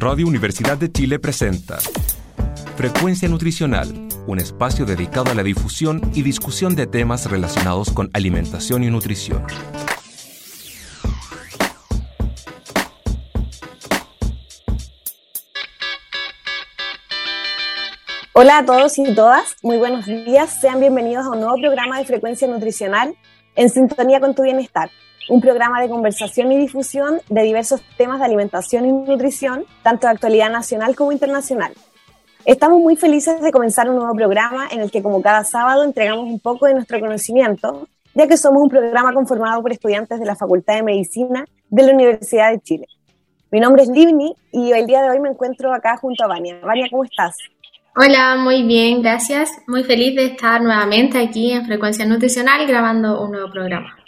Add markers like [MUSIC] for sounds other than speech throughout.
Radio Universidad de Chile presenta Frecuencia Nutricional, un espacio dedicado a la difusión y discusión de temas relacionados con alimentación y nutrición. Hola a todos y todas, muy buenos días, sean bienvenidos a un nuevo programa de Frecuencia Nutricional en sintonía con tu bienestar un programa de conversación y difusión de diversos temas de alimentación y nutrición, tanto de actualidad nacional como internacional. Estamos muy felices de comenzar un nuevo programa en el que como cada sábado entregamos un poco de nuestro conocimiento, ya que somos un programa conformado por estudiantes de la Facultad de Medicina de la Universidad de Chile. Mi nombre es Livni y el día de hoy me encuentro acá junto a Vania. Vania, ¿cómo estás? Hola, muy bien, gracias. Muy feliz de estar nuevamente aquí en Frecuencia Nutricional grabando un nuevo programa.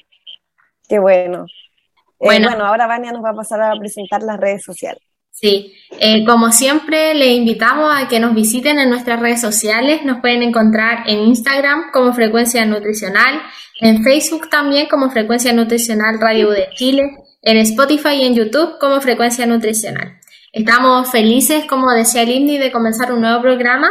Qué bueno. Eh, bueno. bueno, ahora Vania nos va a pasar a presentar las redes sociales. Sí, eh, como siempre, le invitamos a que nos visiten en nuestras redes sociales. Nos pueden encontrar en Instagram como Frecuencia Nutricional, en Facebook también como Frecuencia Nutricional Radio de Chile, en Spotify y en YouTube como Frecuencia Nutricional. Estamos felices, como decía el INDI, de comenzar un nuevo programa.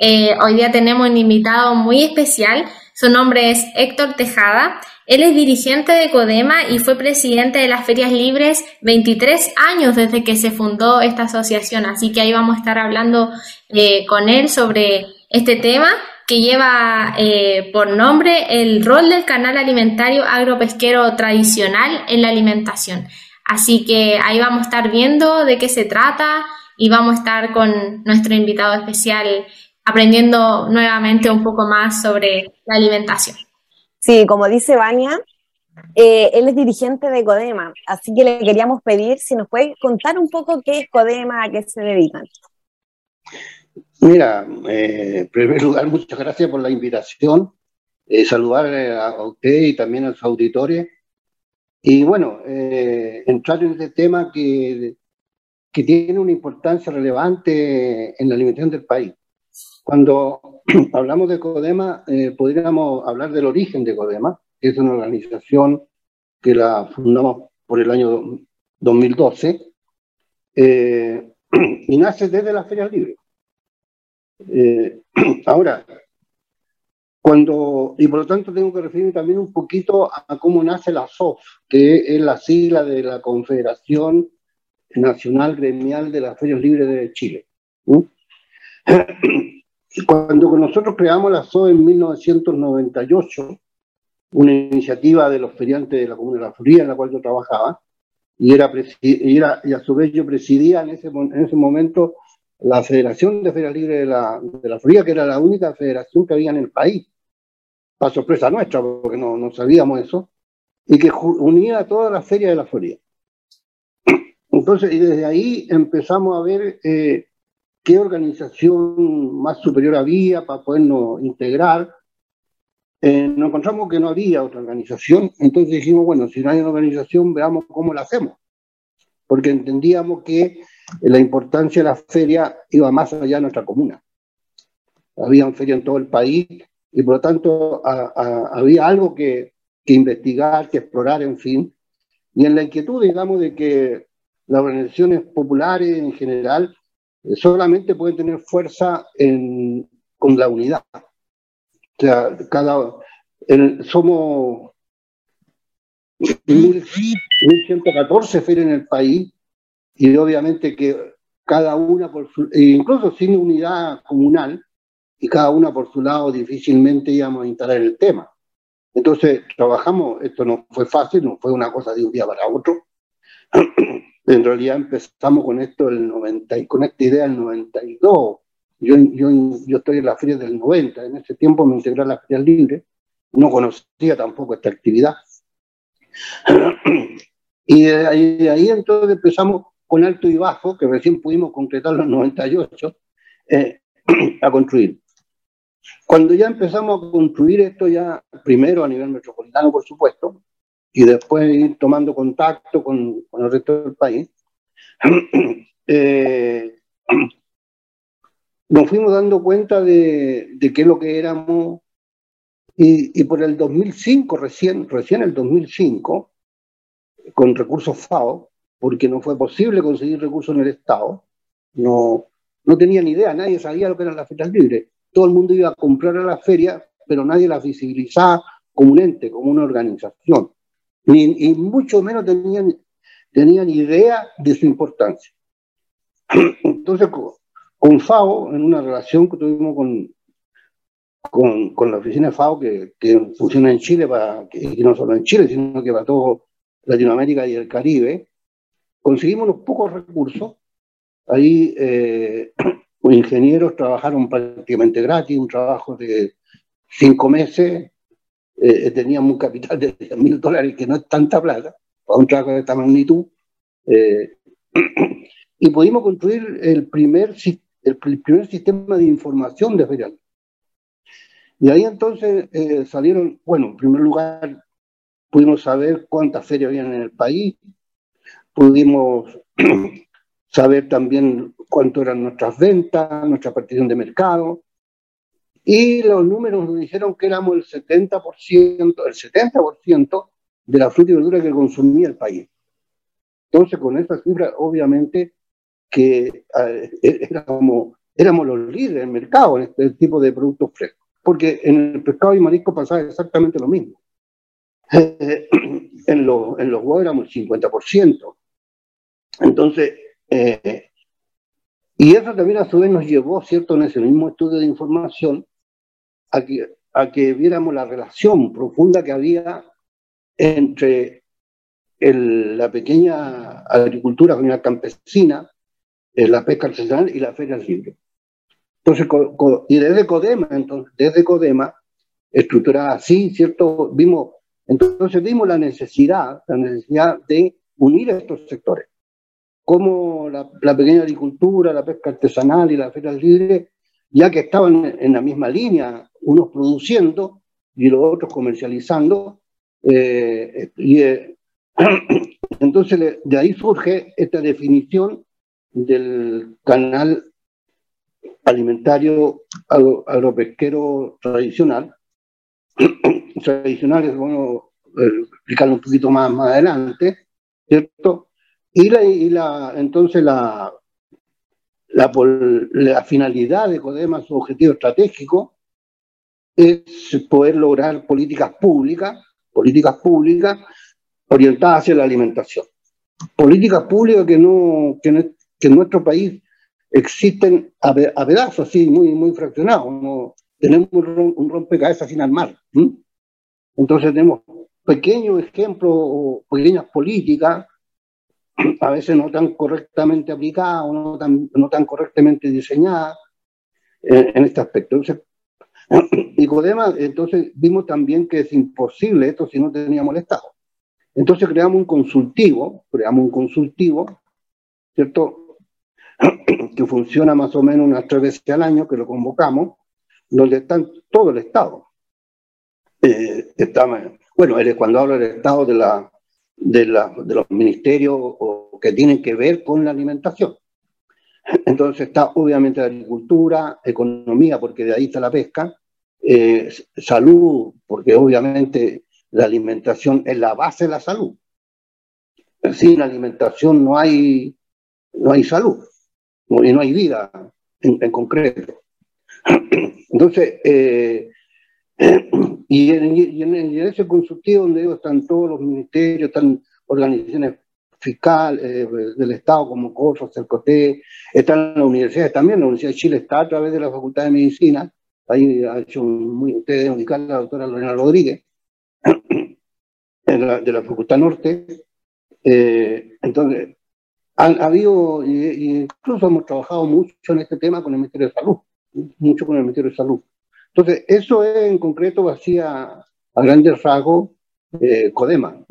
Eh, hoy día tenemos un invitado muy especial. Su nombre es Héctor Tejada. Él es dirigente de Codema y fue presidente de las Ferias Libres 23 años desde que se fundó esta asociación. Así que ahí vamos a estar hablando eh, con él sobre este tema que lleva eh, por nombre el rol del canal alimentario agropesquero tradicional en la alimentación. Así que ahí vamos a estar viendo de qué se trata y vamos a estar con nuestro invitado especial aprendiendo nuevamente un poco más sobre la alimentación. Sí, como dice Vania, eh, él es dirigente de Codema, así que le queríamos pedir si nos puede contar un poco qué es Codema, a qué se dedican. Mira, eh, en primer lugar, muchas gracias por la invitación. Eh, saludar a usted y también a su auditorio. Y bueno, entrar en este tema que, que tiene una importancia relevante en la alimentación del país. Cuando [CLEARS THROAT] hablamos de Codema, eh, podríamos hablar del origen de Codema, que es una organización que la fundamos por el año 2012 eh, [CLEARS THROAT] y nace desde la Feria Libre. Eh, [CLEARS THROAT] ahora, cuando, y por lo tanto tengo que referirme también un poquito a cómo nace la SOF, que es la sigla de la Confederación Nacional Gremial de las Ferias Libres de Chile. Cuando nosotros creamos la SOE en 1998, una iniciativa de los feriantes de la Comuna de la Florida en la cual yo trabajaba, y, era, y, a su vez yo presidía en ese, en ese momento la Federación de Ferias Libres de la, de la Florida, que era la única federación que había en el país, para sorpresa nuestra, porque no, no sabíamos eso, y que unía a todas las ferias de la Florida. Entonces, y desde ahí empezamos a ver eh, qué organización más superior había para podernos integrar. Eh, nos encontramos que no había otra organización, entonces dijimos, bueno, si no hay una organización, veamos cómo la hacemos, porque entendíamos que la importancia de la feria iba más allá de nuestra comuna. Había feria en todo el país y por lo tanto había algo que, que investigar, que explorar, en fin. Y en la inquietud, digamos, de que las organizaciones populares en general solamente pueden tener fuerza con la unidad. O sea, cada, somos 1114 ferias en el país y obviamente que cada una por su, e incluso sin unidad comunal y cada una por su lado difícilmente íbamos a instalar el tema. Entonces trabajamos, esto no fue fácil, no fue una cosa de un día para otro. En realidad empezamos con esto el 90, con esta idea el 92. Yo, yo, yo estoy en la feria del 90, en ese tiempo me integré a la feria libre, no conocía tampoco esta actividad. y de ahí, entonces empezamos con alto y bajo, que recién pudimos concretar los 98, eh, a construir. Cuando ya empezamos a construir esto ya, primero a nivel metropolitano, por supuesto, y después ir tomando contacto con, con el resto del país, [CLEARS THROAT] eh, nos fuimos dando cuenta de, de qué es lo que éramos y, y, por el 2005, recién, recién el 2005, con recursos FAO, porque no fue posible conseguir recursos en el Estado, no, no tenían idea, nadie sabía lo que eran las ferias libres. Todo el mundo iba a comprar a las ferias, pero nadie las visibilizaba como un ente, como una organización. Ni, y mucho menos tenían, tenían idea de su importancia. [CLEARS THROAT] Entonces, con, FAO, en una relación que tuvimos con, con, con la oficina FAO, que, que, funciona en Chile, para, que, no solo en Chile, sino que para todo Latinoamérica y el Caribe, conseguimos unos pocos recursos. Ahí eh, [CLEARS THROAT] los ingenieros trabajaron prácticamente gratis, un trabajo de cinco meses, eh, teníamos un capital de 10 mil dólares, que no es tanta plata, para un trabajo de esta magnitud, eh, [CLEARS THROAT] y pudimos construir el primer, el primer sistema de información de ferial. Y ahí entonces eh, salieron, bueno, en primer lugar, pudimos saber cuántas ferias habían en el país, pudimos [CLEARS THROAT] saber también cuánto eran nuestras ventas, nuestra partición de mercado, y los números nos dijeron que éramos el 70%, el 70% de la fruta y verdura que consumía el país. Entonces, con esa cifra, obviamente que eh, éramos, éramos los líderes del mercado en este tipo de productos frescos. Porque en el pescado y marisco pasaba exactamente lo mismo. en, los, en los huevos éramos el 50%. Entonces, eh, y eso también a su vez nos llevó, ¿cierto?, en ese mismo estudio de información, a que, a que viéramos la relación profunda que había entre la pequeña agricultura campesina, eh, la pesca artesanal y la feria libre. Entonces, y desde Codema, entonces, desde Codema, estructurada así, ¿cierto? Vimos, entonces vimos la necesidad, la necesidad de unir estos sectores, como la, la pequeña agricultura, la pesca artesanal y la feria libre, ya que estaban en la misma línea, unos produciendo y los otros comercializando, eh, y eh, [CLEARS THROAT] entonces de ahí surge esta definición del canal alimentario agropesquero tradicional. [CLEARS THROAT] tradicional es bueno eh, explicarlo un poquito más, más adelante, ¿cierto? Y, la, y la, entonces la, la, la finalidad de CODEMA, su objetivo estratégico, es poder lograr políticas públicas, políticas públicas orientadas hacia la alimentación. Políticas públicas que, no, que, en nuestro país existen a, pedazos, así, muy, muy fraccionados. tenemos un rompecabezas sin armar. Entonces tenemos pequeños ejemplos o pequeñas políticas, a veces no tan correctamente aplicadas o no tan, no tan correctamente diseñadas eh, en este aspecto. Entonces, [CLEARS THROAT] y Codema, entonces vimos también que es imposible esto si no teníamos el Estado. Entonces creamos un consultivo, creamos un consultivo, ¿cierto? [CLEARS THROAT] que funciona más o menos unas tres veces al año, que lo convocamos, donde están todo el Estado. Eh, bueno, cuando hablo del Estado de, la, de, la, de los ministerios o, que tienen que ver con la alimentación. Entonces está obviamente la agricultura, economía, porque de ahí está la pesca, eh, salud, porque obviamente la alimentación es la base de la salud. Sin alimentación no hay, no hay salud y no hay vida en, concreto. Entonces, eh, [CLEARS THROAT] y, en, ese consultivo donde están todos los ministerios, están organizaciones fiscales eh, del Estado como COSO, CERCOTE, están las universidades también, la Universidad de Chile está a través de la Facultad de Medicina, ahí ha hecho muy, ustedes ubicar la doctora Lorena Rodríguez, [CLEARS THROAT] de la, de la Facultad Norte. Eh, entonces, han habido, incluso hemos trabajado mucho en este tema con el Ministerio de Salud, mucho con el Ministerio de Salud. Entonces, eso es en concreto hacía a grandes rasgos eh, CODEMA.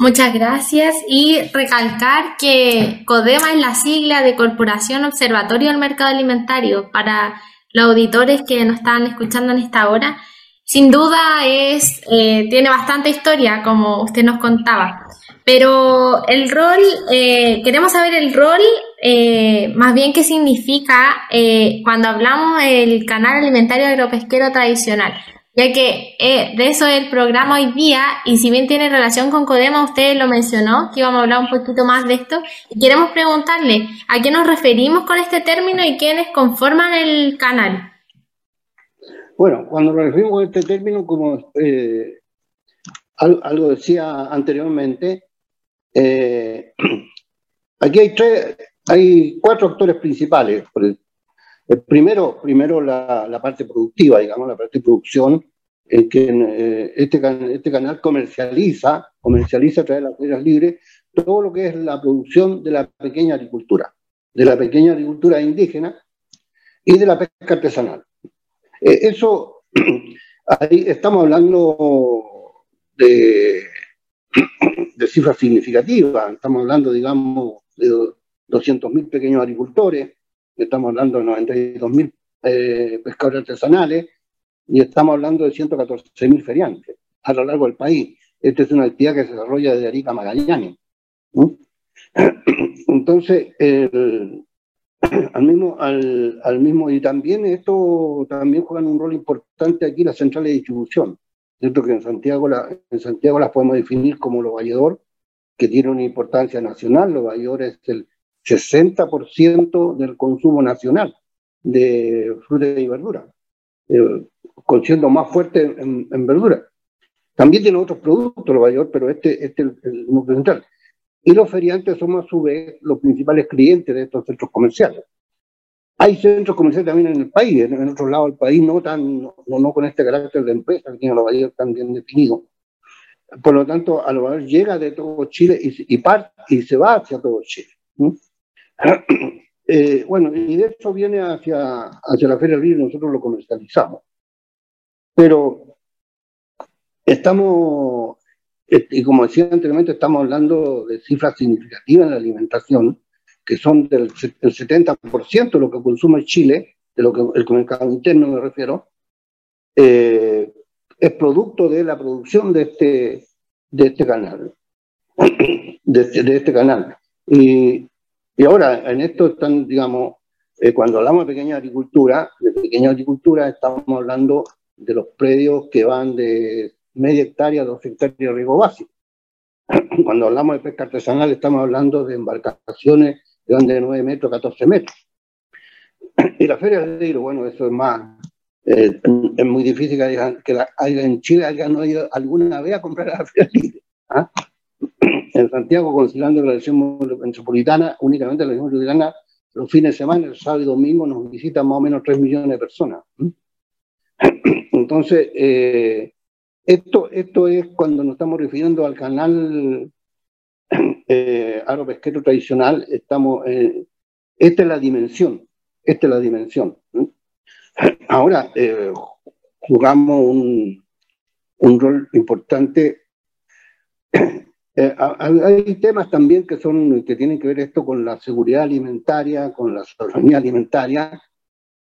Muchas gracias y recalcar que CODEMA es la sigla de Corporación Observatorio del Mercado Alimentario para los auditores que nos están escuchando en esta hora. Sin duda es, eh, tiene bastante historia, como usted nos contaba. Pero el rol, eh, queremos saber el rol, eh, más bien qué significa cuando hablamos del canal alimentario agropesquero tradicional. Ya que eh, de eso es el programa hoy día y si bien tiene relación con Codema, usted lo mencionó, que íbamos a hablar un poquito más de esto y queremos preguntarle a qué nos referimos con este término y quiénes conforman el canal. Bueno, cuando nos referimos a este término, como eh, algo decía anteriormente, eh, [CLEARS THROAT] aquí hay tres, hay cuatro actores principales. El primero, primero la, parte productiva, digamos, la parte de producción, en que eh, este, este canal comercializa, comercializa a través de las ferias libres todo lo que es la producción de la pequeña agricultura, de la pequeña agricultura indígena y de la pesca artesanal. Eh, eso, [CLEARS THROAT] ahí estamos hablando de, de cifras significativas, estamos hablando, digamos, de 200.000 pequeños agricultores, estamos hablando de 92.000 eh, pescadores artesanales y estamos hablando de 114.000 feriantes a lo largo del país. Esta es una actividad que se desarrolla desde Arica a Magallanes. [CLEARS THROAT] Entonces, [CLEARS THROAT] al, mismo, al, mismo, y también esto también juegan un rol importante aquí las centrales de distribución. Cierto que en Santiago, en Santiago las podemos definir como los valledor, que tiene una importancia nacional. Los valledor es el 60% del consumo nacional de fruta y verdura, eh, siendo más fuerte en, verdura. También tiene otros productos los valladores, pero este, este es el, núcleo central. Y los feriantes somos a su vez los principales clientes de estos centros comerciales. Hay centros comerciales también en el país, en, otros lados del país, no, tan, no, con este carácter de empresa que tienen los valladores tan bien definido. Por lo tanto, a lo mejor llega de todo Chile y, y, y se va hacia todo Chile. Eh, bueno, y de eso viene hacia, hacia la Feria Libre, nosotros lo comercializamos. Pero estamos, y como decía anteriormente, estamos hablando de cifras significativas en la alimentación, que son del el 70% de lo que consume Chile, de lo que el mercado interno me refiero, eh, es producto de la producción de este, de este canal. De este, de este canal. Y, y ahora, en esto están, digamos, eh, cuando hablamos de pequeña agricultura, de pequeña agricultura estamos hablando de los predios que van de media hectárea a dos hectáreas de riego básico. [CLEARS THROAT] Cuando hablamos de pesca artesanal estamos hablando de embarcaciones van de 9 metros a 14 metros. [CLEARS THROAT] Y la feria de hilo, bueno, eso es más, eh, es muy difícil que, que en Chile alguien no ido alguna vez a comprar a la feria libre. ¿ah? En Santiago, considerando la región metropolitana, únicamente la región metropolitana, los fines de semana, el sábado y domingo, nos visitan más o menos 3 millones de personas. [CLEARS THROAT] Entonces, eh, esto, esto es cuando nos estamos refiriendo al canal [CLEARS THROAT] eh, pesquero tradicional, estamos, eh, esta es la dimensión, esta es la dimensión. [CLEARS THROAT] Ahora, eh, jugamos un, un rol importante eh, hay temas también que son que tienen que ver esto con la seguridad alimentaria, con la soberanía alimentaria,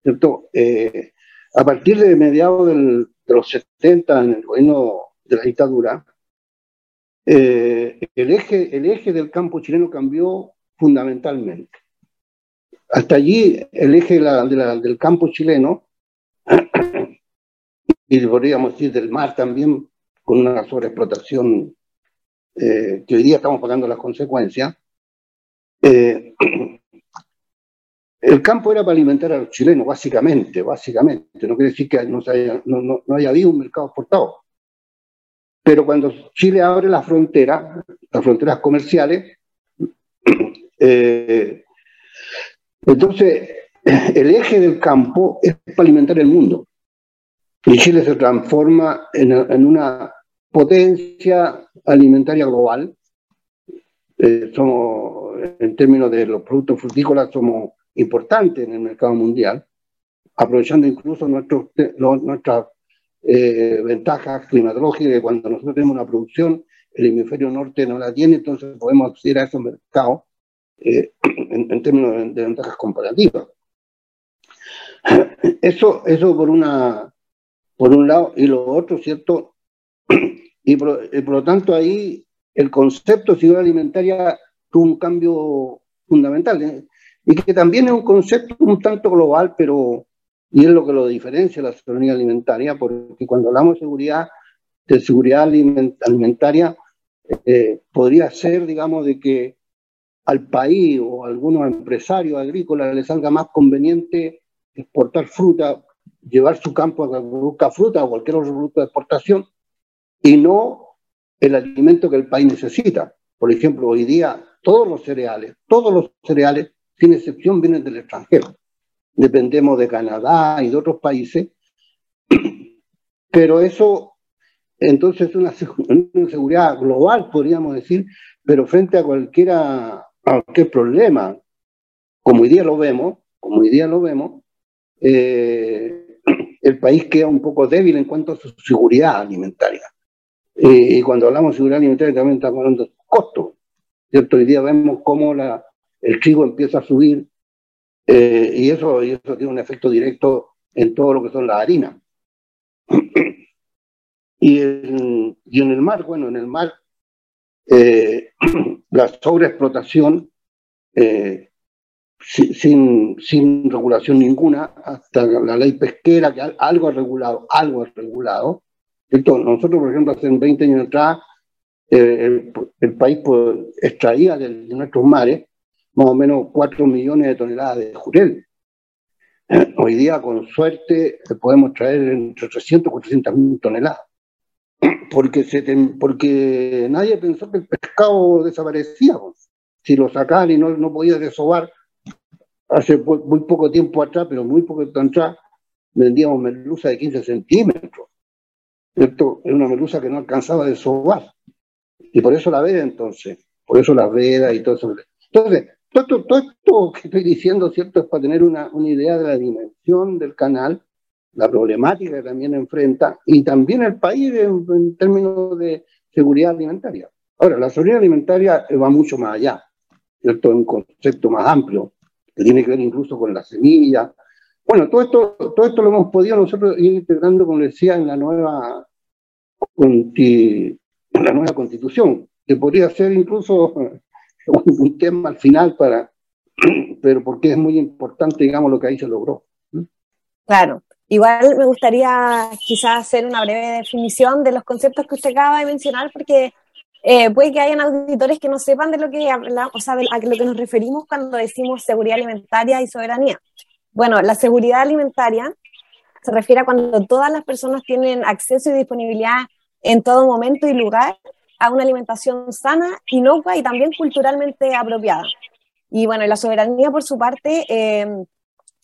¿cierto? Eh, a partir de mediados de los 70, en el gobierno de la dictadura, eh, el, eje, el eje del campo chileno cambió fundamentalmente. Hasta allí, el eje del campo chileno, [CLEARS THROAT] y podríamos decir del mar también, con una sobreexplotación eh, que hoy día estamos pagando las consecuencias, eh, [CLEARS THROAT] el campo era para alimentar a los chilenos, básicamente, básicamente. No quiere decir que no, haya, no, haya habido un mercado exportado. Pero cuando Chile abre la frontera, las fronteras comerciales, [CLEARS THROAT] eh, entonces [CLEARS THROAT] el eje del campo es para alimentar el mundo. Y Chile se transforma en una potencia alimentaria global. Eh, somos, en términos de los productos frutícolas, somos importantes en el mercado mundial, aprovechando incluso nuestros, nuestras eh, ventajas climatológicas, cuando nosotros tenemos una producción, el hemisferio norte no la tiene, entonces podemos acceder a esos mercados eh, [CLEARS THROAT] en, términos de, ventajas comparativas. [CLEARS THROAT] Eso, eso por, una, por un lado, y lo otro, ¿cierto? Y por, lo tanto ahí el concepto de seguridad alimentaria tuvo un cambio fundamental. ¿eh? Y que también es un concepto un tanto global, pero, Y es lo que lo diferencia la soberanía alimentaria, porque cuando hablamos de seguridad, de seguridad alimentaria, eh, podría ser, digamos, de que al país o a algunos empresarios agrícolas les salga más conveniente exportar fruta, llevar su campo a que produzca fruta o cualquier otro producto de exportación y no el alimento que el país necesita. Por ejemplo, hoy día todos los cereales, todos los cereales, sin excepción, vienen del extranjero. Dependemos de Canadá y de otros países, [CLEARS THROAT] pero eso entonces es una, una seguridad global, podríamos decir, pero frente a cualquiera, a cualquier problema, como hoy día lo vemos, como hoy día lo vemos, eh, [CLEARS THROAT] el país queda un poco débil en cuanto a su seguridad alimentaria. Eh, y cuando hablamos de seguridad alimentaria también estamos hablando de costos. ¿cierto? Hoy día vemos cómo la, el trigo empieza a subir eh, y, eso, y eso tiene un efecto directo en todo lo que son las harinas. [CLEARS THROAT] y, en, el mar, bueno, en el mar [CLEARS THROAT] la sobreexplotación sin, sin regulación ninguna, hasta la ley pesquera, que algo ha regulado, algo ha regulado. Entonces, nosotros, por ejemplo, hace 20 años atrás, eh, el, país pues, extraía de, nuestros mares más o menos 4 millones de toneladas de jurel. [CLEARS THROAT] Hoy día, con suerte, podemos traer entre 300 y 400 mil toneladas. [CLEARS THROAT] Porque, nadie pensó que el pescado desaparecía. Si lo sacaban y no, no podía desovar, hace muy poco tiempo atrás, pero muy poco tiempo atrás, vendíamos merluza de 15 centímetros. Esto es una merluza que no alcanzaba de sobar. Y por eso la veda entonces, por eso la veda y todo eso. Entonces, todo, esto que estoy diciendo, ¿cierto? Es para tener una, una idea de la dimensión del canal, la problemática que también enfrenta, y también el país en, en términos de seguridad alimentaria. Ahora, la seguridad alimentaria va mucho más allá, ¿cierto? Es un concepto más amplio que tiene que ver incluso con la semilla. Bueno, todo esto, todo esto lo hemos podido nosotros ir integrando, como decía, en la nueva, la nueva constitución, que podría ser incluso [LAUGHS] un, tema al final para, [CLEARS THROAT] pero porque es muy importante, digamos, lo que ahí se logró. Claro. Igual me gustaría quizás hacer una breve definición de los conceptos que usted acaba de mencionar, porque eh, puede que hayan auditores que no sepan de lo que hablamos, o sea, de a lo que nos referimos cuando decimos seguridad alimentaria y soberanía. Bueno, la seguridad alimentaria se refiere a cuando todas las personas tienen acceso y disponibilidad en todo momento y lugar a una alimentación sana, inocua y también culturalmente apropiada. Y bueno, la soberanía, por su parte, eh,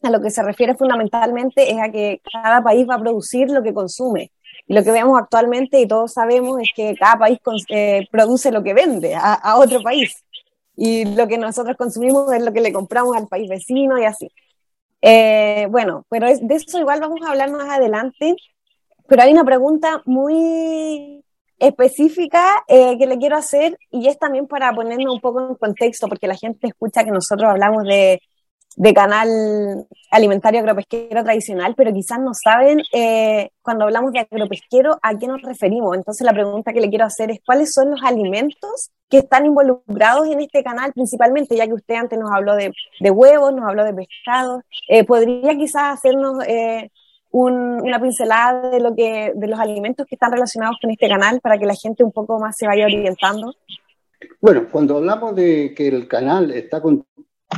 a lo que se refiere fundamentalmente es a que cada país va a producir lo que consume lo que vemos actualmente, y todos sabemos, es que cada país eh, produce lo que vende a, otro país. Y lo que nosotros consumimos es lo que le compramos al país vecino y así. Eh, bueno, pero de eso igual vamos a hablar más adelante. Pero hay una pregunta muy específica eh, que le quiero hacer y es también para ponernos un poco en contexto, porque la gente escucha que nosotros hablamos de de canal alimentario agropesquero tradicional, pero quizás no saben eh, cuando hablamos de agropesquero a qué nos referimos. Entonces la pregunta que le quiero hacer es cuáles son los alimentos que están involucrados en este canal principalmente, ya que usted antes nos habló de, huevos, nos habló de pescado. Eh, ¿Podría quizás hacernos eh, una pincelada de, lo que, de los alimentos que están relacionados con este canal para que la gente un poco más se vaya orientando? Bueno, cuando hablamos de que el canal está con,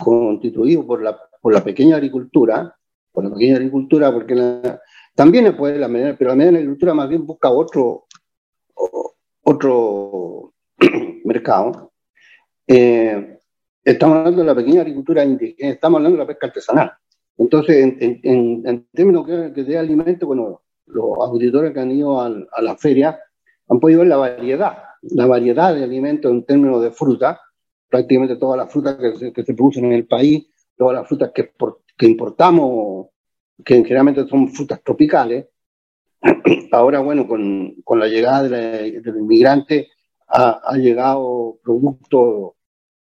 constituido por la, por la pequeña agricultura, por la pequeña agricultura, porque también puede la mediana, pero la mediana agricultura más bien busca otro, otro [CLEARS THROAT] mercado. Eh, estamos hablando de la pequeña agricultura indígena, estamos hablando de la pesca artesanal. Entonces, en, en, términos de alimentos, bueno, los auditores que han ido a, a la feria han podido ver la variedad, la variedad de alimentos en términos de fruta, prácticamente todas las frutas que se, que se producen en el país, todas las frutas que, que importamos, que generalmente son frutas tropicales, [CLEARS THROAT] ahora, bueno, con, con la llegada de los inmigrantes, ha, ha, llegado productos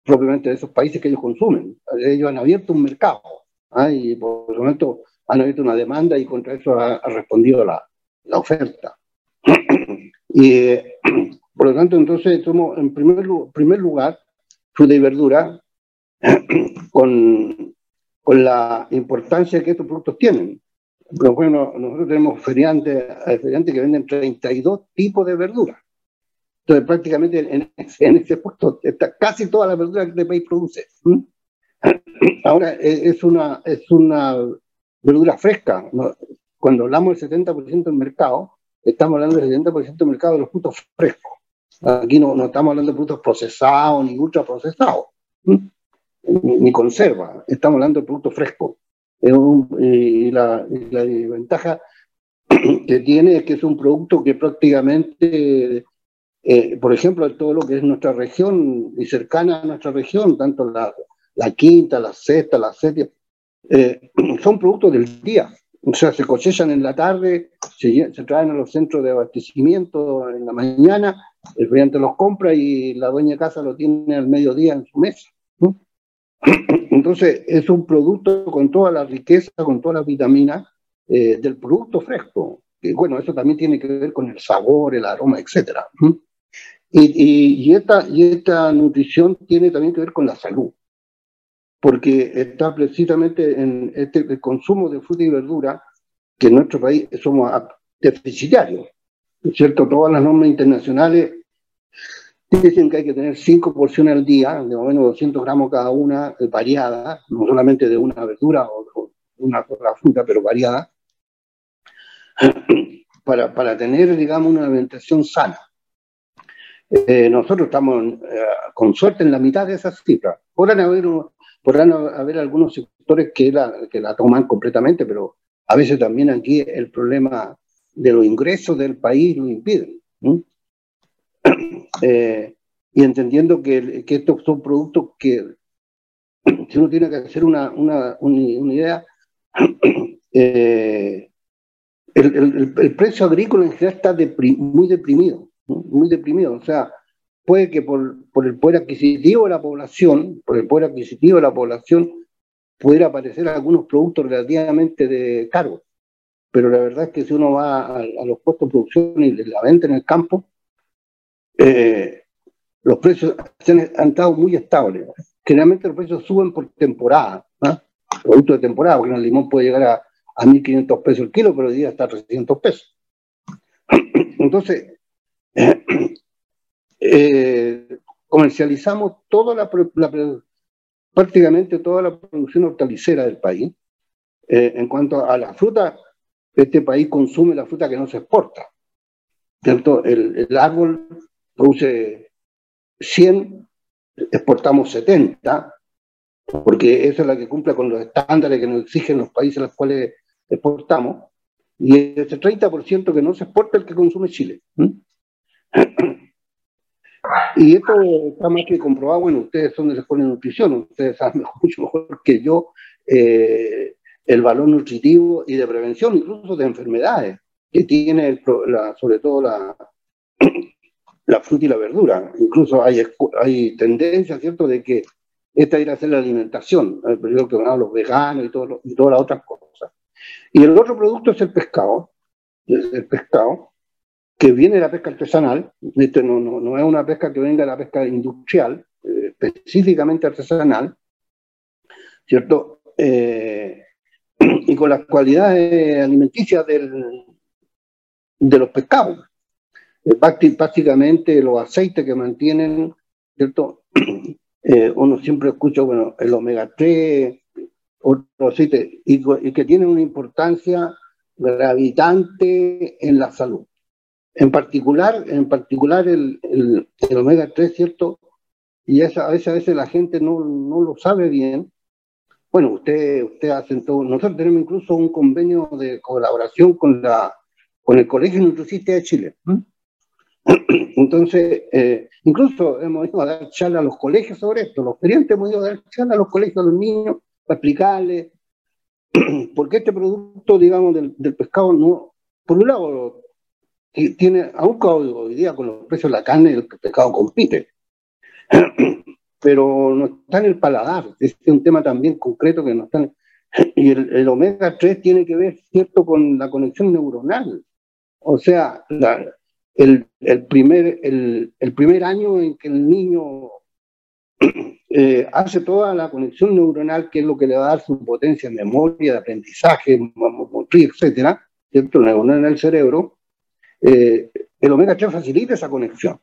propiamente de esos países que ellos consumen. Ellos han abierto un mercado ¿ah? y por lo tanto han abierto una demanda y contra eso ha, ha respondido la, la, oferta. [CLEARS THROAT] y eh, [CLEARS THROAT] por lo tanto, entonces, somos, en primer, primer lugar, fruta y verdura [CLEARS THROAT] con, con la importancia que estos productos tienen. Pero bueno, nosotros tenemos feriantes, feriantes que venden 32 tipos de verduras. Entonces, prácticamente en, [LAUGHS] ese puesto está casi toda la verdura que este país produce. [CLEARS THROAT] Ahora, e, es una, es una verdura fresca. Cuando hablamos del 70% del mercado, estamos hablando del 70% del mercado de los productos frescos. Aquí no, no estamos hablando de productos procesados ni ultraprocesados, ni, ni conserva. Estamos hablando de productos frescos. y, la, la ventaja [CLEARS THROAT] que tiene es que es un producto que prácticamente eh, por ejemplo, todo lo que es nuestra región y cercana a nuestra región, tanto la, la quinta, la sexta, la séptima, eh, [CLEARS THROAT] son productos del día. O sea, se cosechan en la tarde, se, traen a los centros de abastecimiento en la mañana, el cliente los compra y la dueña de casa lo tiene al mediodía en su mesa. [CLEARS THROAT] Entonces, es un producto con toda la riqueza, con toda la vitamina eh, del producto fresco. Y bueno, eso también tiene que ver con el sabor, el aroma, etcétera. Y, esta, y esta nutrición tiene también que ver con la salud, porque está precisamente en este el consumo de fruta y verdura, que en nuestro país somos deficitarios. ¿Cierto? Todas las normas internacionales dicen que hay que tener cinco porciones al día, de más o menos 200 gramos cada una, eh, variada, no solamente de una verdura o, una otra fruta, pero variada, [CLEARS THROAT] para, para tener, digamos, una alimentación sana. Eh, nosotros estamos eh, con suerte en la mitad de esas cifras. Podrán haber, podrán haber algunos sectores que la, que la toman completamente, pero a veces también aquí el problema de los ingresos del país lo impiden. [CLEARS THROAT] Eh, y entendiendo que, estos son productos que, [CLEARS THROAT] si uno tiene que hacer una, una, una idea, [CLEARS THROAT] el, el, el, precio agrícola en general está muy deprimido muy deprimido. O sea, puede que por, el poder adquisitivo de la población, por el poder adquisitivo de la población, pudiera aparecer algunos productos relativamente de caro. Pero la verdad es que si uno va a, los puestos de producción y la venta en el campo, eh, los precios han, estado muy estables. Generalmente los precios suben por temporada, ¿ah? producto de temporada, porque el limón puede llegar a, a 1.500 pesos el kilo, pero hoy día está a 300 pesos. [CLEARS THROAT] Entonces, [CLEARS THROAT] comercializamos toda la, prácticamente toda la producción hortalicera del país. Eh, en cuanto a la fruta, este país consume la fruta que no se exporta. El, el árbol produce 100, exportamos 70, porque esa es la que cumple con los estándares que nos exigen los países a los cuales exportamos, y ese 30% que no se exporta el que consume Chile. [CLEARS THROAT] Y esto está más que comprobado, bueno, ustedes son de la escuela de nutrición, ustedes saben [LAUGHS] mucho mejor que yo eh, el valor nutritivo y de prevención, incluso de enfermedades, que tiene sobre todo la, [CLEARS THROAT] la fruta y la verdura. Incluso hay, hay tendencia, ¿cierto?, de que esta irá a ser la alimentación, el periodo que van los veganos y, todo, y todas las otras cosas. Y el otro producto es el pescado, el pescado, que viene de la pesca artesanal, este no, no, no, es una pesca que venga de la pesca industrial, eh, específicamente artesanal, ¿cierto? Eh, [CLEARS THROAT] y con las cualidades alimenticias del, de los pescados. Eh, los aceites que mantienen, ¿cierto? [CLEARS THROAT] uno siempre escucha, bueno, el omega 3, otros aceites, y, y que tienen una importancia gravitante en la salud. En particular, en particular el, el, omega 3, ¿cierto? Y esa, a, veces, a veces la gente no, no lo sabe bien. Bueno, usted, usted hace todo. Nosotros tenemos incluso un convenio de colaboración con, la, con el Colegio Nutricionista de Chile. [CLEARS THROAT] Entonces, eh, incluso hemos ido a dar charla a los colegios sobre esto. Los clientes hemos ido a dar charla a los colegios, a los niños, para explicarles [CLEARS THROAT] por qué este producto, digamos, del, del pescado no, por un lado, tiene, aún hoy día con los precios de la carne, el pescado compite. [CLEARS THROAT] Pero no está en el paladar. Es un tema también concreto que no está en, [CLEARS THROAT] y el, omega 3 tiene que ver, ¿cierto?, con la conexión neuronal. O sea, el, el, primer, el, el, primer año en que el niño [CLEARS THROAT] eh, hace toda la conexión neuronal, que es lo que le va a dar su potencia de memoria, de aprendizaje, neurotransmitoría, etcétera, ¿cierto? Neuronas en el cerebro, eh, el omega 3 facilita esa conexión.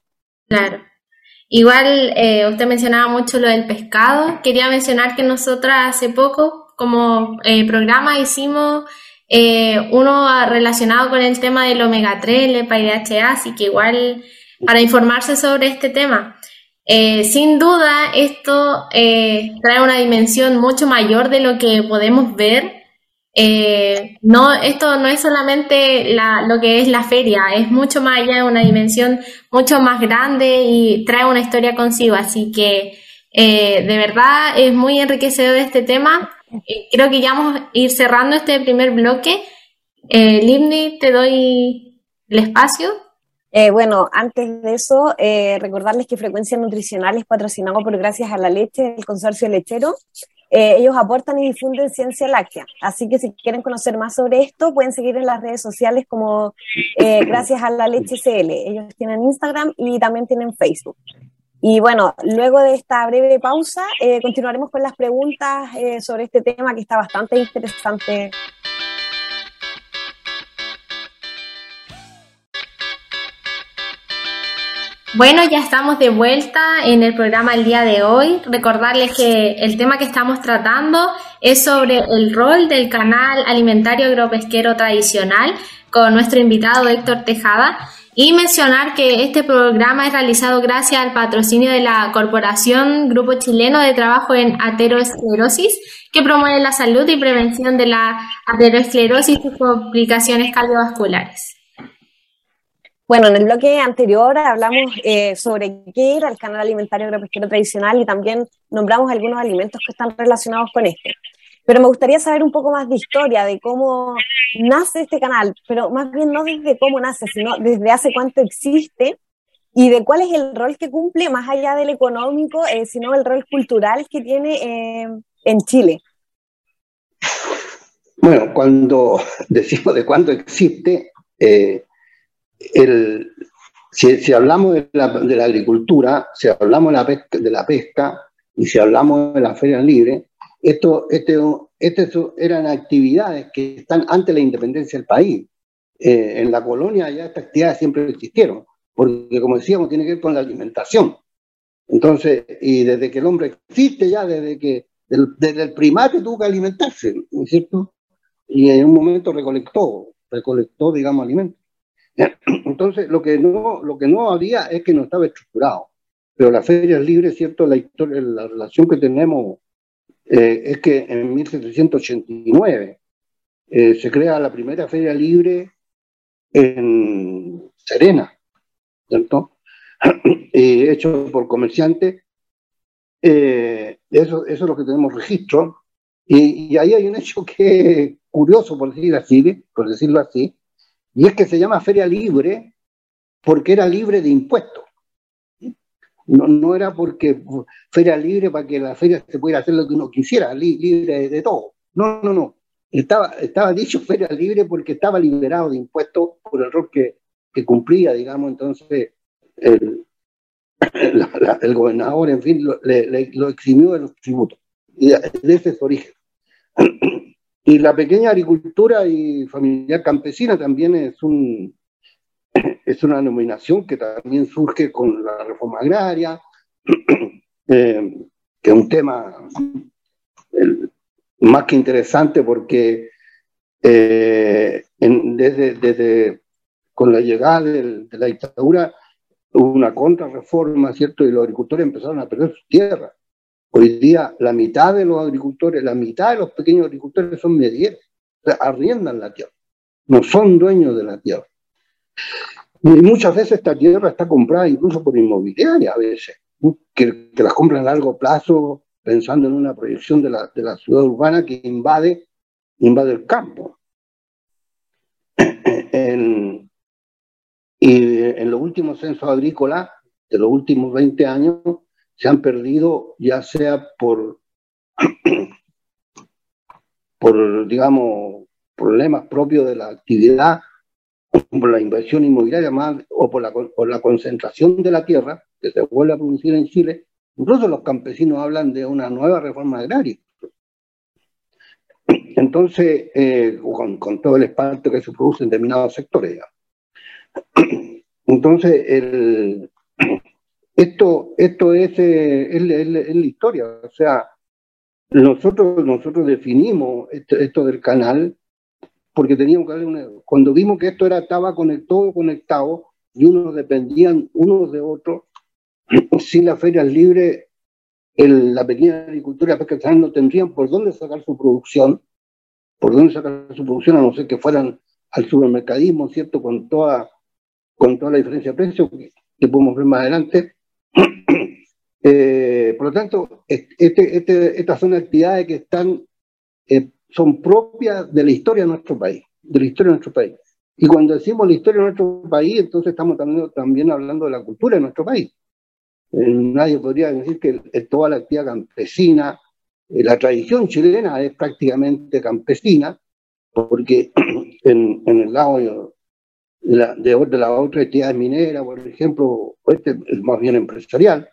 Claro. Igual eh, usted mencionaba mucho lo del pescado. Quería mencionar que nosotras hace poco, como eh, programa, hicimos uno relacionado con el tema del omega 3, el EPA así que igual para informarse sobre este tema. sin duda, esto trae una dimensión mucho mayor de lo que podemos ver eh, no, esto no es solamente lo que es la feria, es mucho más allá, una dimensión mucho más grande y trae una historia consigo. Así que eh, de verdad es muy enriquecedor este tema. Eh, creo que ya vamos a ir cerrando este primer bloque. Eh, te doy el espacio. bueno, antes de eso, recordarles que Frecuencia Nutricional es patrocinado por Gracias a la Leche, el consorcio lechero. Eh, ellos aportan y difunden ciencia láctea. Así que si quieren conocer más sobre esto, pueden seguir en las redes sociales como eh, Gracias a la Leche CL. Ellos tienen Instagram y también tienen Facebook. Y bueno, luego de esta breve pausa, eh, continuaremos con las preguntas sobre este tema que está bastante interesante Bueno, ya estamos de vuelta en el programa el día de hoy. Recordarles que el tema que estamos tratando es sobre el rol del canal alimentario agropesquero tradicional con nuestro invitado Héctor Tejada y mencionar que este programa es realizado gracias al patrocinio de la Corporación Grupo Chileno de Trabajo en Ateroesclerosis que promueve la salud y prevención de la ateroesclerosis y complicaciones cardiovasculares. Bueno, en el bloque anterior hablamos eh, sobre qué era el canal alimentario agropesquero tradicional y también nombramos algunos alimentos que están relacionados con este. Pero me gustaría saber un poco más de historia, de cómo nace este canal, pero más bien no desde cómo nace, sino desde hace cuánto existe y de cuál es el rol que cumple, más allá del económico, eh, sino el rol cultural que tiene eh, en Chile. Bueno, cuando [LAUGHS] decimos de cuándo existe, el, si, hablamos de la, de la, agricultura, si hablamos de la, pesca, de la pesca y si hablamos de la feria libre, esto, este, este eran actividades que están antes de la independencia del país. Eh, en la colonia ya estas actividades siempre existieron, porque como decíamos, tiene que ver con la alimentación. Entonces, y desde que el hombre existe ya, desde que desde el primate tuvo que alimentarse, ¿no es cierto? Y en un momento recolectó, recolectó, digamos, alimentos. Entonces, lo que no, lo que no había es que no estaba estructurado. Pero la feria es libre, ¿cierto? La, historia, la relación que tenemos eh, es que en 1789 eh, se crea la primera feria libre en Serena, ¿cierto? [CLEARS THROAT] hecho por comerciantes. Eh, eso, eso es lo que tenemos registro. Y, y, ahí hay un hecho que curioso, por decirlo así, por decirlo así, y es que se llama feria libre porque era libre de impuestos. No, no era porque feria libre para que la feria se pudiera hacer lo que uno quisiera, libre de, todo. No, no, no. Estaba, estaba dicho feria libre porque estaba liberado de impuestos por el rol que, cumplía, digamos, entonces el, [COUGHS] el gobernador, en fin, lo, lo eximió de los tributos. Y de, ese es su origen. Y la pequeña agricultura y familiar campesina también es, un, [CLEARS THROAT] es una denominación que también surge con la reforma agraria, [CLEARS THROAT] eh, que es un tema más que interesante porque eh, desde, desde, con la llegada de, la dictadura hubo una contrarreforma, ¿cierto? Y los agricultores empezaron a perder su tierra. Hoy día la mitad de los agricultores, la mitad de los pequeños agricultores son medieros, o sea, arriendan la tierra, no son dueños de la tierra. Y muchas veces esta tierra está comprada incluso por inmobiliaria a veces, que, las compran a largo plazo pensando en una proyección de la, de la ciudad urbana que invade, invade el campo. [CLEARS THROAT] Y en los últimos censos agrícolas de los últimos 20 años, se han perdido ya sea por, [CLEARS THROAT] por digamos, problemas propios de la actividad, por la inversión inmobiliaria más, o por la, por la concentración de la tierra que se vuelve a producir en Chile. Incluso los campesinos hablan de una nueva reforma agraria. [CLEARS THROAT] Entonces, eh, con, todo el espanto que se produce en determinados sectores. [CLEARS THROAT] Entonces, el, esto, esto es, eh, la historia. O sea, nosotros, nosotros definimos esto, del canal porque teníamos que una, cuando vimos que esto era, estaba todo conectado y unos dependían unos de otros, [CLEARS THROAT] sin las ferias libres, la pequeña agricultura pesca no tendrían por dónde sacar su producción, por dónde sacar su producción, a no ser que fueran al supermercadismo, ¿cierto? Con toda, con toda la diferencia de precio que podemos ver más adelante. [COUGHS] Eh, por lo tanto, este, este, estas son actividades que están, eh, son propias de la historia de nuestro país, de la historia de nuestro país. Y cuando decimos la historia de nuestro país, entonces estamos también, hablando de la cultura de nuestro país. Eh, nadie podría decir que toda la actividad campesina, la tradición chilena es prácticamente campesina, porque [COUGHS] en, en el lado la, de, la otra actividad minera, por ejemplo, este es más bien empresarial.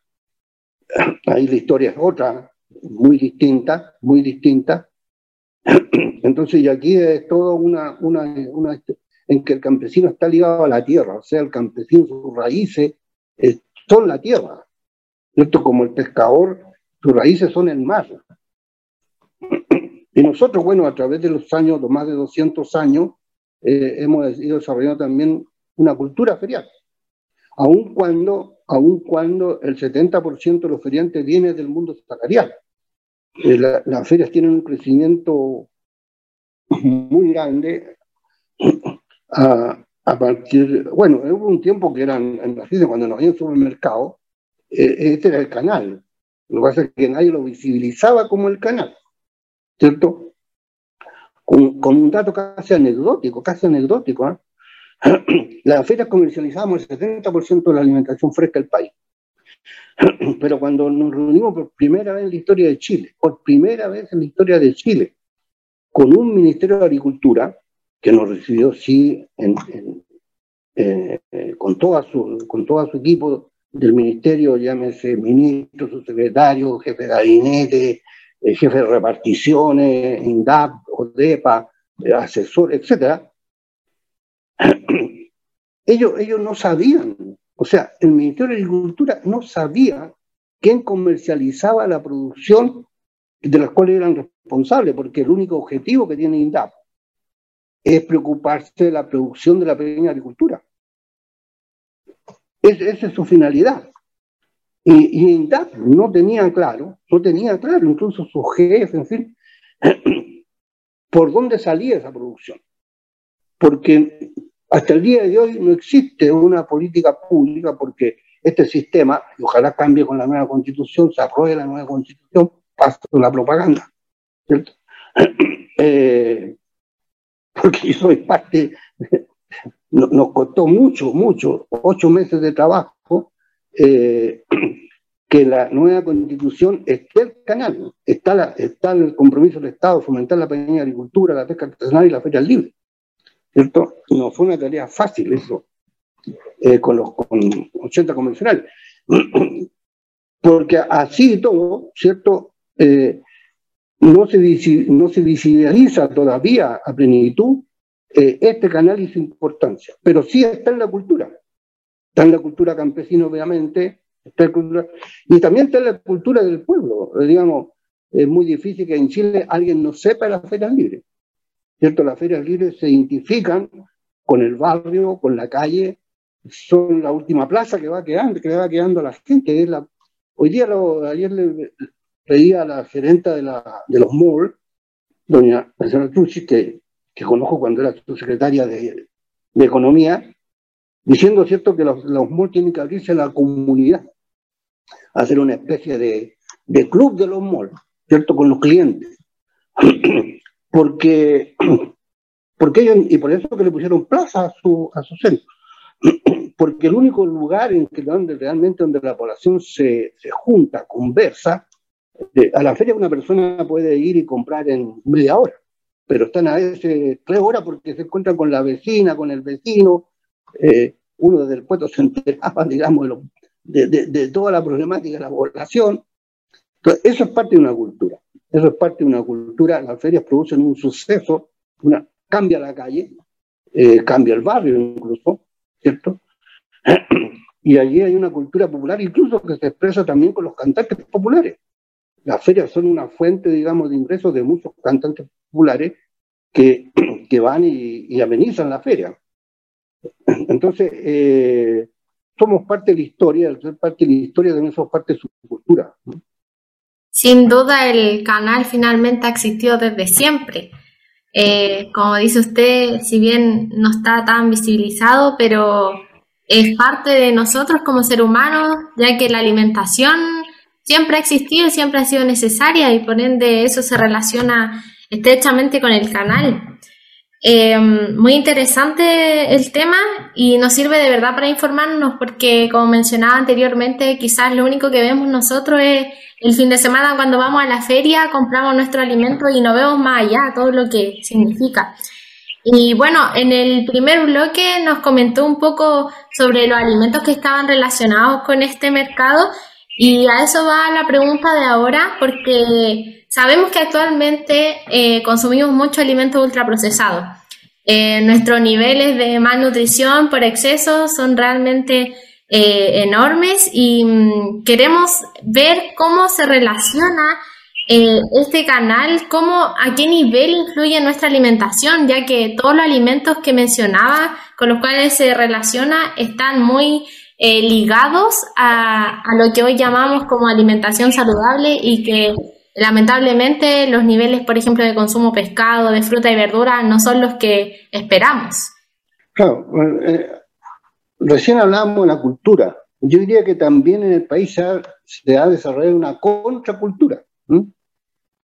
[CLEARS THROAT] Ahí la historia es otra, muy distinta, muy distinta. [CLEARS THROAT] Entonces, y aquí es todo una, una, una, en que el campesino está ligado a la tierra, o sea, el campesino, sus raíces son la tierra. Esto como el pescador, sus raíces son el mar. [CLEARS THROAT] Y nosotros, bueno, a través de los años, de más de 200 años, eh, hemos ido desarrollando también una cultura ferial. Aun cuando, aun cuando el 70% de los feriantes viene del mundo sacarial. Eh, las ferias tienen un crecimiento muy grande a, partir, bueno, hubo un tiempo que eran en la cuando no había un supermercado, eh, este era el canal. Lo que pasa es que nadie lo visibilizaba como el canal, ¿cierto? Con, un dato casi anecdótico, casi anecdótico. ¿eh? [CLEARS THROAT] Las ferias comercializamos el 70% de la alimentación fresca del país. [CLEARS THROAT] Pero cuando nos reunimos por primera vez en la historia de Chile, por primera vez en la historia de Chile, con un Ministerio de Agricultura, que nos recibió, sí, eh, con, toda su, con todo su equipo del Ministerio, llámese ministro, subsecretario, jefe de gabinete, el jefe de reparticiones, INDAP, ODEPA, asesor, etc. [CLEARS THROAT] ellos, ellos no sabían, o sea, el Ministerio de Agricultura no sabía quién comercializaba la producción de las cuales eran responsables, porque el único objetivo que tiene INDAP es preocuparse de la producción de la pequeña agricultura. esa es su finalidad. Y, y INDAP no tenía claro, no tenía claro, incluso su jefe, en fin, [CLEARS THROAT] por dónde salía esa producción. Porque hasta el día de hoy no existe una política pública porque este sistema, y ojalá cambie con la nueva constitución, se apruebe la nueva constitución, pasa la propaganda, ¿cierto? [CLEARS THROAT] Eh, porque yo soy parte, [LAUGHS] nos costó mucho, mucho, ocho meses de trabajo, eh, [CLEARS THROAT] que la nueva constitución esté el canal, está, está el compromiso del Estado, fomentar la pequeña agricultura, la pesca artesanal y la feria libre. ¿Cierto? No fue una tarea fácil eso, eh, con los con 80 convencionales. [CLEARS THROAT] Porque así y todo, ¿cierto? Eh, no, se, no se visibiliza todavía a plenitud este canal y su importancia, pero sí está en la cultura. Está en la cultura campesina, obviamente, y también está la cultura del pueblo. Digamos, es muy difícil que en Chile alguien no sepa las ferias libres. ¿Cierto? Las ferias libres se identifican con el barrio, con la calle, son la última plaza que va quedando, que va quedando a la gente. Es la... Hoy día, lo, ayer le pedí a la gerenta de, la, de los malls, doña Marcela Trucci, que, que conozco cuando era su secretaria de, de Economía, diciendo, ¿cierto?, que los, los malls tienen que abrirse a la comunidad, hacer una especie de, de club de los malls, ¿cierto?, con los clientes. [CLEARS THROAT] porque, [CLEARS THROAT] porque ellos, y por eso que le pusieron plaza a su, a su centro, [CLEARS THROAT] porque el único lugar en que donde realmente donde la población se, se junta, conversa, a la feria una persona puede ir y comprar en media hora, pero están a veces tres horas porque se encuentran con la vecina, con el vecino, eh, uno desde el puesto se enteraba, [LAUGHS] digamos, de, toda la problemática de la población. Entonces, eso es parte de una cultura. Eso es parte de una cultura. Las ferias producen un suceso, cambia la calle, eh, cambia el barrio incluso, ¿cierto? [CLEARS THROAT] Y allí hay una cultura popular incluso que se expresa también con los cantantes populares. Las ferias son una fuente, digamos, de ingresos de muchos cantantes populares que, [CLEARS THROAT] que van y, amenizan la feria. Entonces, eh, somos parte de la historia, al ser parte de la historia también somos parte de su cultura. Sin duda el canal finalmente ha existido desde siempre. Eh, como dice usted, si bien no está tan visibilizado, pero es parte de nosotros como ser humanos, ya que la alimentación siempre ha existido y siempre ha sido necesaria y por ende eso se relaciona estrechamente con el canal. Eh, muy interesante el tema y nos sirve de verdad para informarnos porque, como mencionaba anteriormente, quizás lo único que vemos nosotros es el fin de semana cuando vamos a la feria, compramos nuestro alimento y no vemos más allá todo lo que significa. Y bueno, en el primer bloque nos comentó un poco sobre los alimentos que estaban relacionados con este mercado y a eso va la pregunta de ahora porque sabemos que actualmente eh, consumimos mucho alimento ultraprocesado. Eh, nuestros niveles de malnutrición por exceso son realmente eh, enormes y mm, queremos ver cómo se relaciona eh, este canal, cómo, a qué nivel influye nuestra alimentación, ya que todos los alimentos que mencionaba, con los cuales se relaciona, están muy ligados a, lo que hoy llamamos como alimentación saludable y que lamentablemente los niveles, por ejemplo, de consumo pescado, de fruta y verdura no son los que esperamos. Claro, eh, recién hablábamos de la cultura. Yo diría que también en el país se ha desarrollado una contracultura.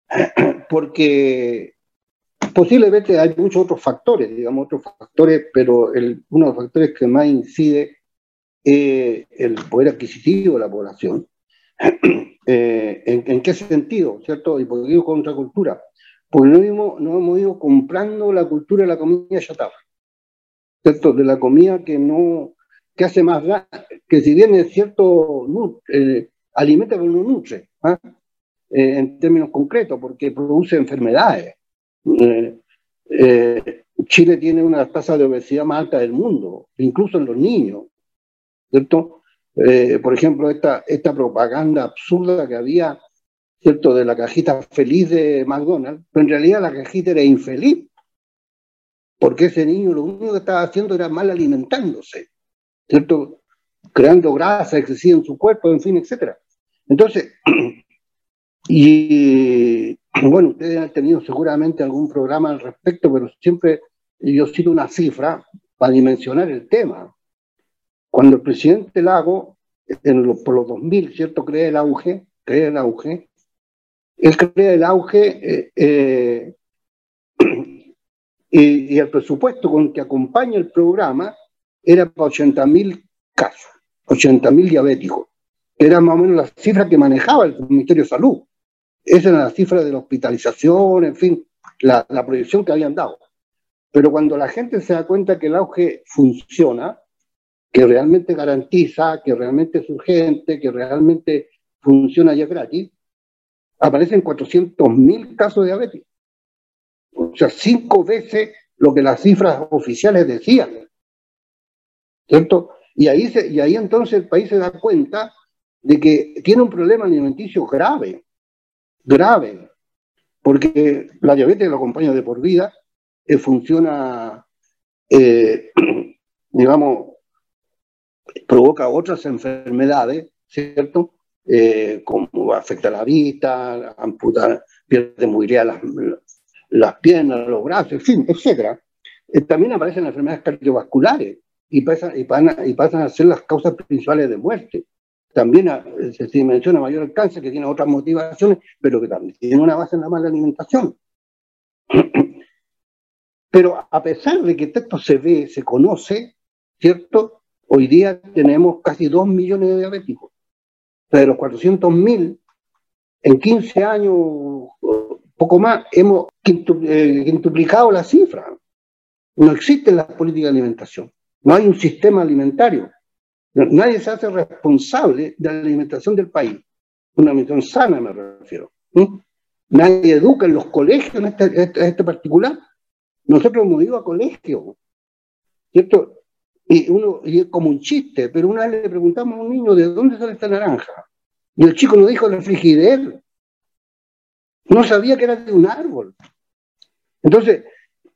[CLEARS THROAT] porque posiblemente hay muchos otros factores, digamos, otros factores, pero el, uno de los factores que más incide es el poder adquisitivo de la población. Eh, ¿en, qué sentido? ¿Cierto? Y por qué digo contracultura. Porque no hemos, no hemos ido comprando la cultura de la comida chatarra, ¿cierto? De la comida que no, que hace más, que si bien es cierto, eh, alimenta pero no nutre. ¿ah? Eh, en términos concretos, porque produce enfermedades. Eh, Chile tiene una tasa de obesidad más alta del mundo, incluso en los niños, ¿cierto? Por ejemplo, esta, esta propaganda absurda que había, ¿cierto?, de la cajita feliz de McDonald's, pero en realidad la cajita era infeliz, porque ese niño lo único que estaba haciendo era mal alimentándose, ¿cierto? Creando grasa excesiva en su cuerpo, en fin, etc. Entonces, [CLEARS THROAT] Y [CLEARS THROAT] bueno, ustedes han tenido seguramente algún programa al respecto, pero siempre yo cito una cifra para dimensionar el tema. Cuando el presidente Lago, en por los 2000, ¿cierto?, crea el auge, crea el auge, él crea el auge eh, eh, [CLEARS THROAT] y, el presupuesto con que acompaña el programa era para 80.000 casos, 80.000 diabéticos. Era más o menos la cifra que manejaba el Ministerio de Salud. Esa era la cifra de la hospitalización, en fin, la, proyección que habían dado. Pero cuando la gente se da cuenta que el auge funciona, que realmente garantiza, que realmente es urgente, que realmente funciona ya gratis, aparecen 400.000 casos de diabetes. O sea, cinco veces lo que las cifras oficiales decían. ¿Cierto? Y ahí, y ahí entonces el país se da cuenta de que tiene un problema alimenticio grave grave, porque la diabetes lo acompaña de por vida, eh, funciona, eh, [CLEARS THROAT] digamos, provoca otras enfermedades, ¿cierto? Eh, como afecta la vista, amputa, pierde movilidad las, las piernas, los brazos, en fin, etc. también aparecen enfermedades cardiovasculares y pasan, y, pasan a ser las causas principales de muerte también ah, se menciona mayor alcance, que tiene otras motivaciones, pero que también tiene una base en la mala alimentación. [CLEARS THROAT] Pero a pesar de que esto se ve, se conoce, ¿cierto? Hoy día tenemos casi 2 millones de diabéticos. de los 400 mil, en 15 años, poco más, hemos eh, quintuplicado la cifra. No existe la política de alimentación. No hay un sistema alimentario. Nadie se hace responsable de la alimentación del país. Una alimentación sana, me refiero. Nadie educa en los colegios en este, este, este particular. Nosotros hemos ido a colegio, ¿cierto? Y, uno, y es como un chiste, pero una vez le preguntamos a un niño de dónde sale esta naranja. Y el chico nos dijo la frigider. No sabía que era de un árbol. Entonces,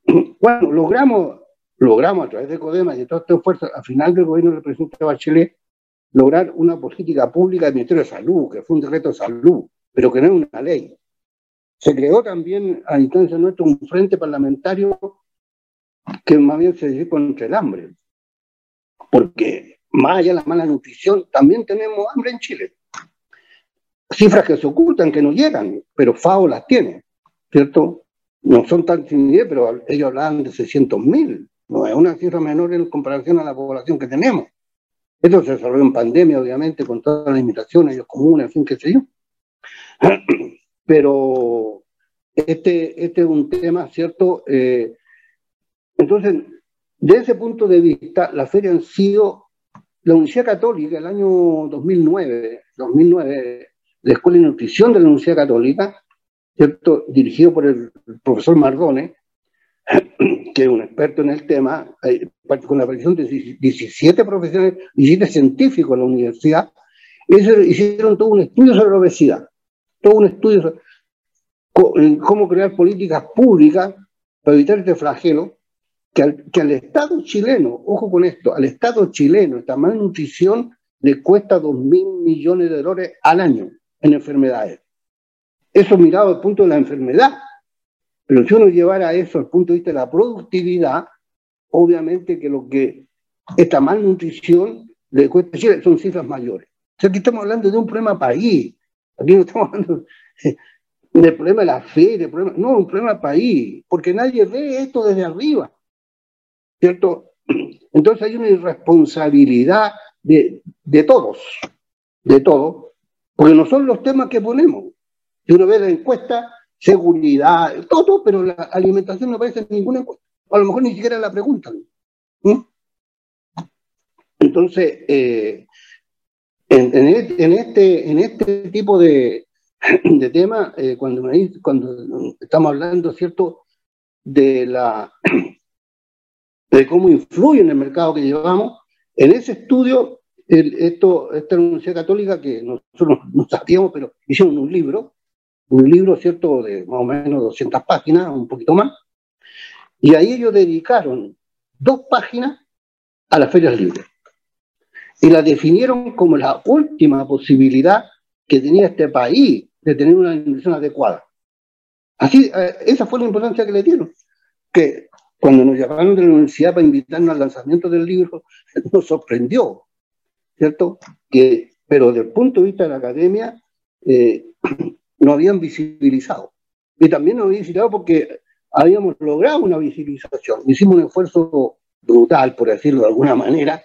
[CLEARS THROAT] bueno, logramos, logramos a través de Codema y de todas estas fuerzas, al final del gobierno del presidente Bachelet, lograr una política pública del Ministerio de Salud, que fue un decreto de salud, pero que no es una ley. Se creó también a instancia nuestra un frente parlamentario que más bien se dedica contra el hambre. Porque más allá de la mala nutrición, también tenemos hambre en Chile. Cifras que se ocultan, que no llegan, pero FAO las tiene, ¿cierto? No son tan sin idea, pero ellos hablan de 600.000. No es una cifra menor en comparación a la población que tenemos. Esto se desarrolló en pandemia, obviamente, con todas las limitaciones, ellos comunes, en fin, qué sé yo. [CLEARS THROAT] Pero este, este es un tema, ¿cierto? Eh, entonces, de ese punto de vista, la feria han sido, la Universidad Católica, el año 2009, 2009 la Escuela de Nutrición de la Universidad Católica, ¿cierto? dirigido por el profesor Mardone, que es un experto en el tema, eh, con la aparición de 17 profesionales, 17 científicos en la universidad, hicieron todo un estudio sobre la obesidad todo un estudio sobre cómo crear políticas públicas para evitar este flagelo, que al, Estado chileno, ojo con esto, al Estado chileno esta malnutrición le cuesta 2 mil millones de dólares al año en enfermedades. Eso mirado el punto de la enfermedad. Pero si uno llevara eso al punto de vista de la productividad, obviamente que lo que esta malnutrición le cuesta Chile son cifras mayores. O sea, aquí estamos hablando de un problema país, Aquí no estamos hablando del problema de la fe, del problema, no, un problema país, porque nadie ve esto desde arriba, ¿cierto? Entonces hay una irresponsabilidad de, de todos, de todos, porque no son los temas que ponemos. Si uno ve la encuesta, seguridad, todo, pero la alimentación no aparece en ninguna encuesta. a lo mejor ni siquiera la preguntan. Entonces, eh, en, este, en este tipo de, de tema, eh, cuando, cuando estamos hablando, ¿cierto?, de, la, de cómo influye en el mercado que llevamos, en ese estudio, esta Universidad Católica, que nosotros [LAUGHS] no sabíamos, pero hicieron un libro, un libro, ¿cierto?, de más o menos 200 páginas, un poquito más, y ahí ellos dedicaron dos páginas a las ferias libres y la definieron como la última posibilidad que tenía este país de tener una inversión adecuada. Así, eh, esa fue la importancia que le dieron. Que cuando nos llamaron de la universidad para invitarnos al lanzamiento del libro, [LAUGHS] nos sorprendió, ¿cierto? Que, pero desde el punto de vista de la academia, eh, [CLEARS THROAT] no habían visibilizado. Y también nos habían visibilizado porque habíamos logrado una visibilización. Hicimos un esfuerzo brutal, por decirlo de alguna manera,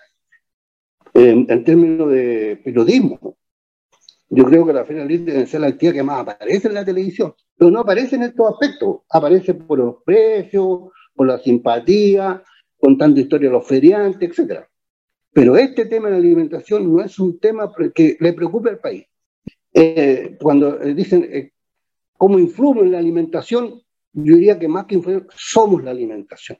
en, términos de periodismo. Yo creo que la Feria Libre debe ser la actividad que más aparece en la televisión, pero no aparece en estos aspectos. Aparece por los precios, por la simpatía, contando historias de los feriantes, etc. Pero este tema de la alimentación no es un tema que le preocupe al país. Eh, cuando eh, dicen eh, cómo influye en la alimentación, yo diría que más que influir, somos la alimentación.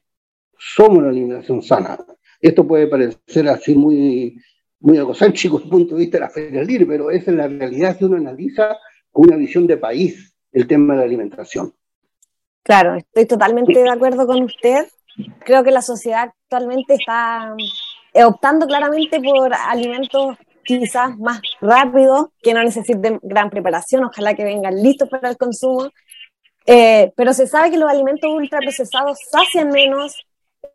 Somos la alimentación sana. Esto puede parecer así muy, muy egocéntrico desde el punto de vista de la Feria pero esa es la realidad si uno analiza con una visión de país el tema de la alimentación. Claro, estoy totalmente de acuerdo con usted. Creo que la sociedad actualmente está eh, optando claramente por alimentos quizás más rápidos, que no necesiten gran preparación, ojalá que vengan listos para el consumo. Eh, pero se sabe que los alimentos ultraprocesados sacian menos,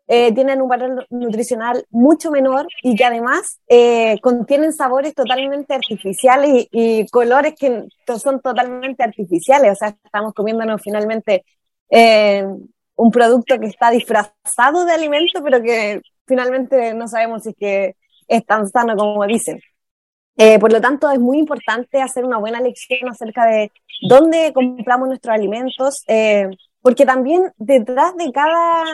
eh, tienen un valor nutricional mucho menor y que además eh, contienen sabores totalmente artificiales y, colores que son totalmente artificiales. O sea, estamos comiéndonos finalmente eh, un producto que está disfrazado de alimento, pero que finalmente no sabemos si es que es tan sano como dicen. por lo tanto, es muy importante hacer una buena lección acerca de dónde compramos nuestros alimentos, porque también detrás de cada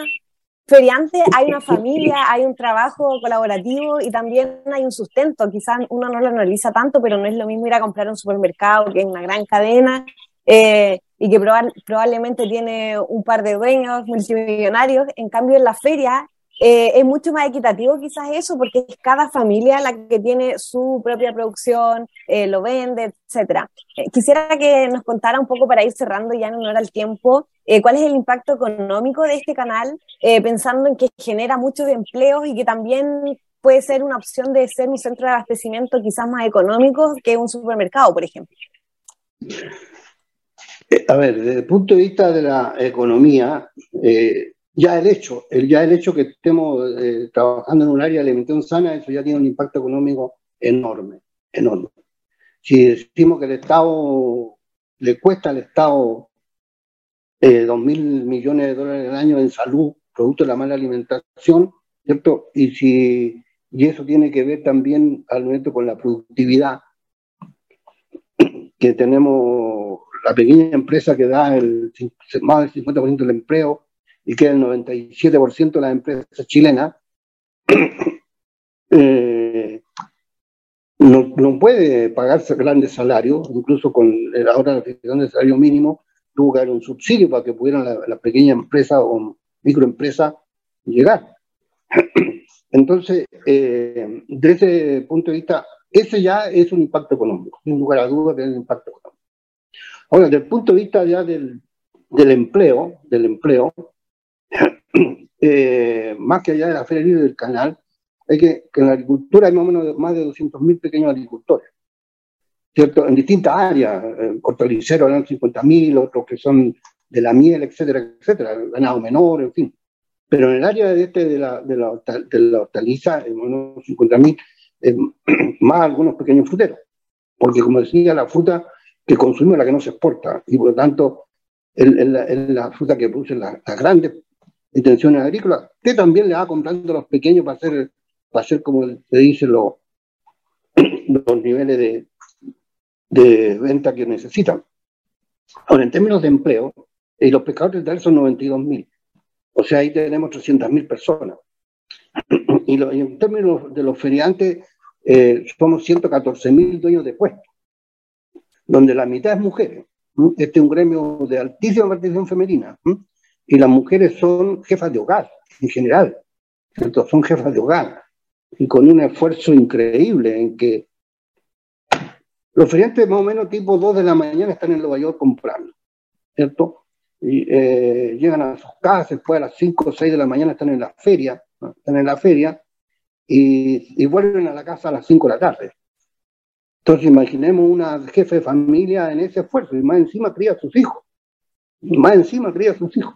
feriante hay una familia, hay un trabajo colaborativo y también hay un sustento. Quizás uno no lo analiza tanto, pero no es lo mismo ir a comprar a un supermercado que es una gran cadena. Eh, y que probablemente tiene un par de dueños multimillonarios. En cambio, en la feria eh, es mucho más equitativo quizás eso, porque es cada familia la que tiene su propia producción, eh, lo vende, etcétera. Eh, quisiera que nos contara un poco para ir cerrando ya en honor al tiempo, cuál es el impacto económico de este canal, pensando en que genera muchos empleos y que también puede ser una opción de ser un centro de abastecimiento quizás más económico que un supermercado, por ejemplo. A ver, desde el punto de vista de la economía, ya el hecho, el, ya el hecho que estemos eh, trabajando en un área de alimentación sana, eso ya tiene un impacto económico enorme, enorme. Si decimos que el Estado le cuesta al Estado eh, dos mil millones de dólares al año en salud, producto de la mala alimentación, ¿cierto? Y si y eso tiene que ver también al momento con la productividad, que tenemos la pequeña empresa que da el, más del 50% del empleo, y que el 97% de las empresas chilenas [CLEARS THROAT] eh, no, puede pagarse grandes salarios, incluso con la hora de fijación del salario mínimo, tuvo que haber un subsidio para que pudieran la, la pequeña empresa o microempresa llegar. [CLEARS THROAT] Entonces, eh, desde ese punto de vista, ese ya es un impacto económico, sin lugar a dudas tiene un impacto económico. Ahora, desde el punto de vista ya del, del empleo, del empleo, [CLEARS THROAT] eh, más que allá de la Feria Libre del Canal, hay que, que en la agricultura hay más o menos más de 200.000 pequeños agricultores, ¿cierto? En distintas áreas, eh, hortaliceros eran 50.000, otros que son de la miel, etcétera, etcétera, ganado menor, en fin. Pero en el área de, este, de, la, de, la, de la hortaliza, unos 50.000, eh, [CLEARS THROAT] más algunos pequeños fruteros. Porque, como decía, la fruta que consumimos la que no se exporta, y por lo tanto, es la, fruta que producen las grandes intenciones agrícolas, que también le va comprando a los pequeños para hacer, para hacer como se dice, los, los niveles de, de venta que necesitan. Ahora, en términos de empleo, y los pescadores de son 92.000. O sea, ahí tenemos 300.000 personas. [CLEARS THROAT] Y, en términos de los feriantes, eh, somos 114.000 dueños de puestos, donde la mitad es mujeres. Este es un gremio de altísima participación femenina y las mujeres son jefas de hogar, en general, ¿cierto? son jefas de hogar, y con un esfuerzo increíble en que los feriantes más o menos tipo 2 de la mañana están en Nueva York comprando, ¿cierto? Y eh, llegan a sus casas, después a las 5 o 6 de la mañana están en la feria, están en la feria, y, y, vuelven a la casa a las 5 de la tarde. Entonces imaginemos una jefe de familia en ese esfuerzo, y más encima cría a sus hijos, y más encima cría a sus hijos.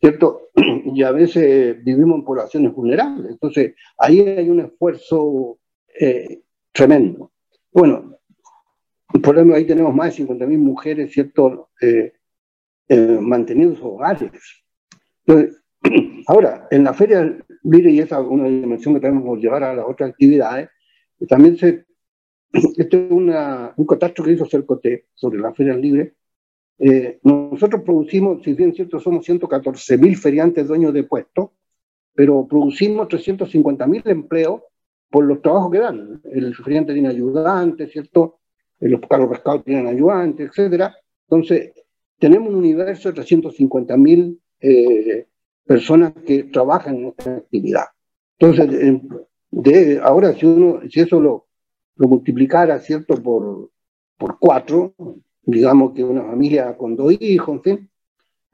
¿cierto? [CLEARS THROAT] Y a veces vivimos en poblaciones vulnerables. Entonces, ahí hay un esfuerzo eh, tremendo. Bueno, por ejemplo, ahí tenemos más de 50.000 mujeres, ¿cierto? Eh, eh, manteniendo sus hogares. Entonces, [CLEARS THROAT] ahora, en la feria libre, y esa es una dimensión que tenemos que llevar a las otras actividades, también se, este es una, un catastro que hizo Cercote sobre las ferias libres, eh, nosotros producimos, si bien cierto, somos 114 mil feriantes dueños de puestos, pero producimos 350 mil empleos por los trabajos que dan. El feriante tiene ayudantes, ¿cierto? Eh, los carros pescados tienen ayudantes, etcétera. Entonces, tenemos un universo de 350 mil eh, personas que trabajan en esta actividad. Entonces, de, ahora, si uno, si eso lo, lo multiplicara, ¿cierto?, por, por cuatro, digamos que una familia con dos hijos, en fin,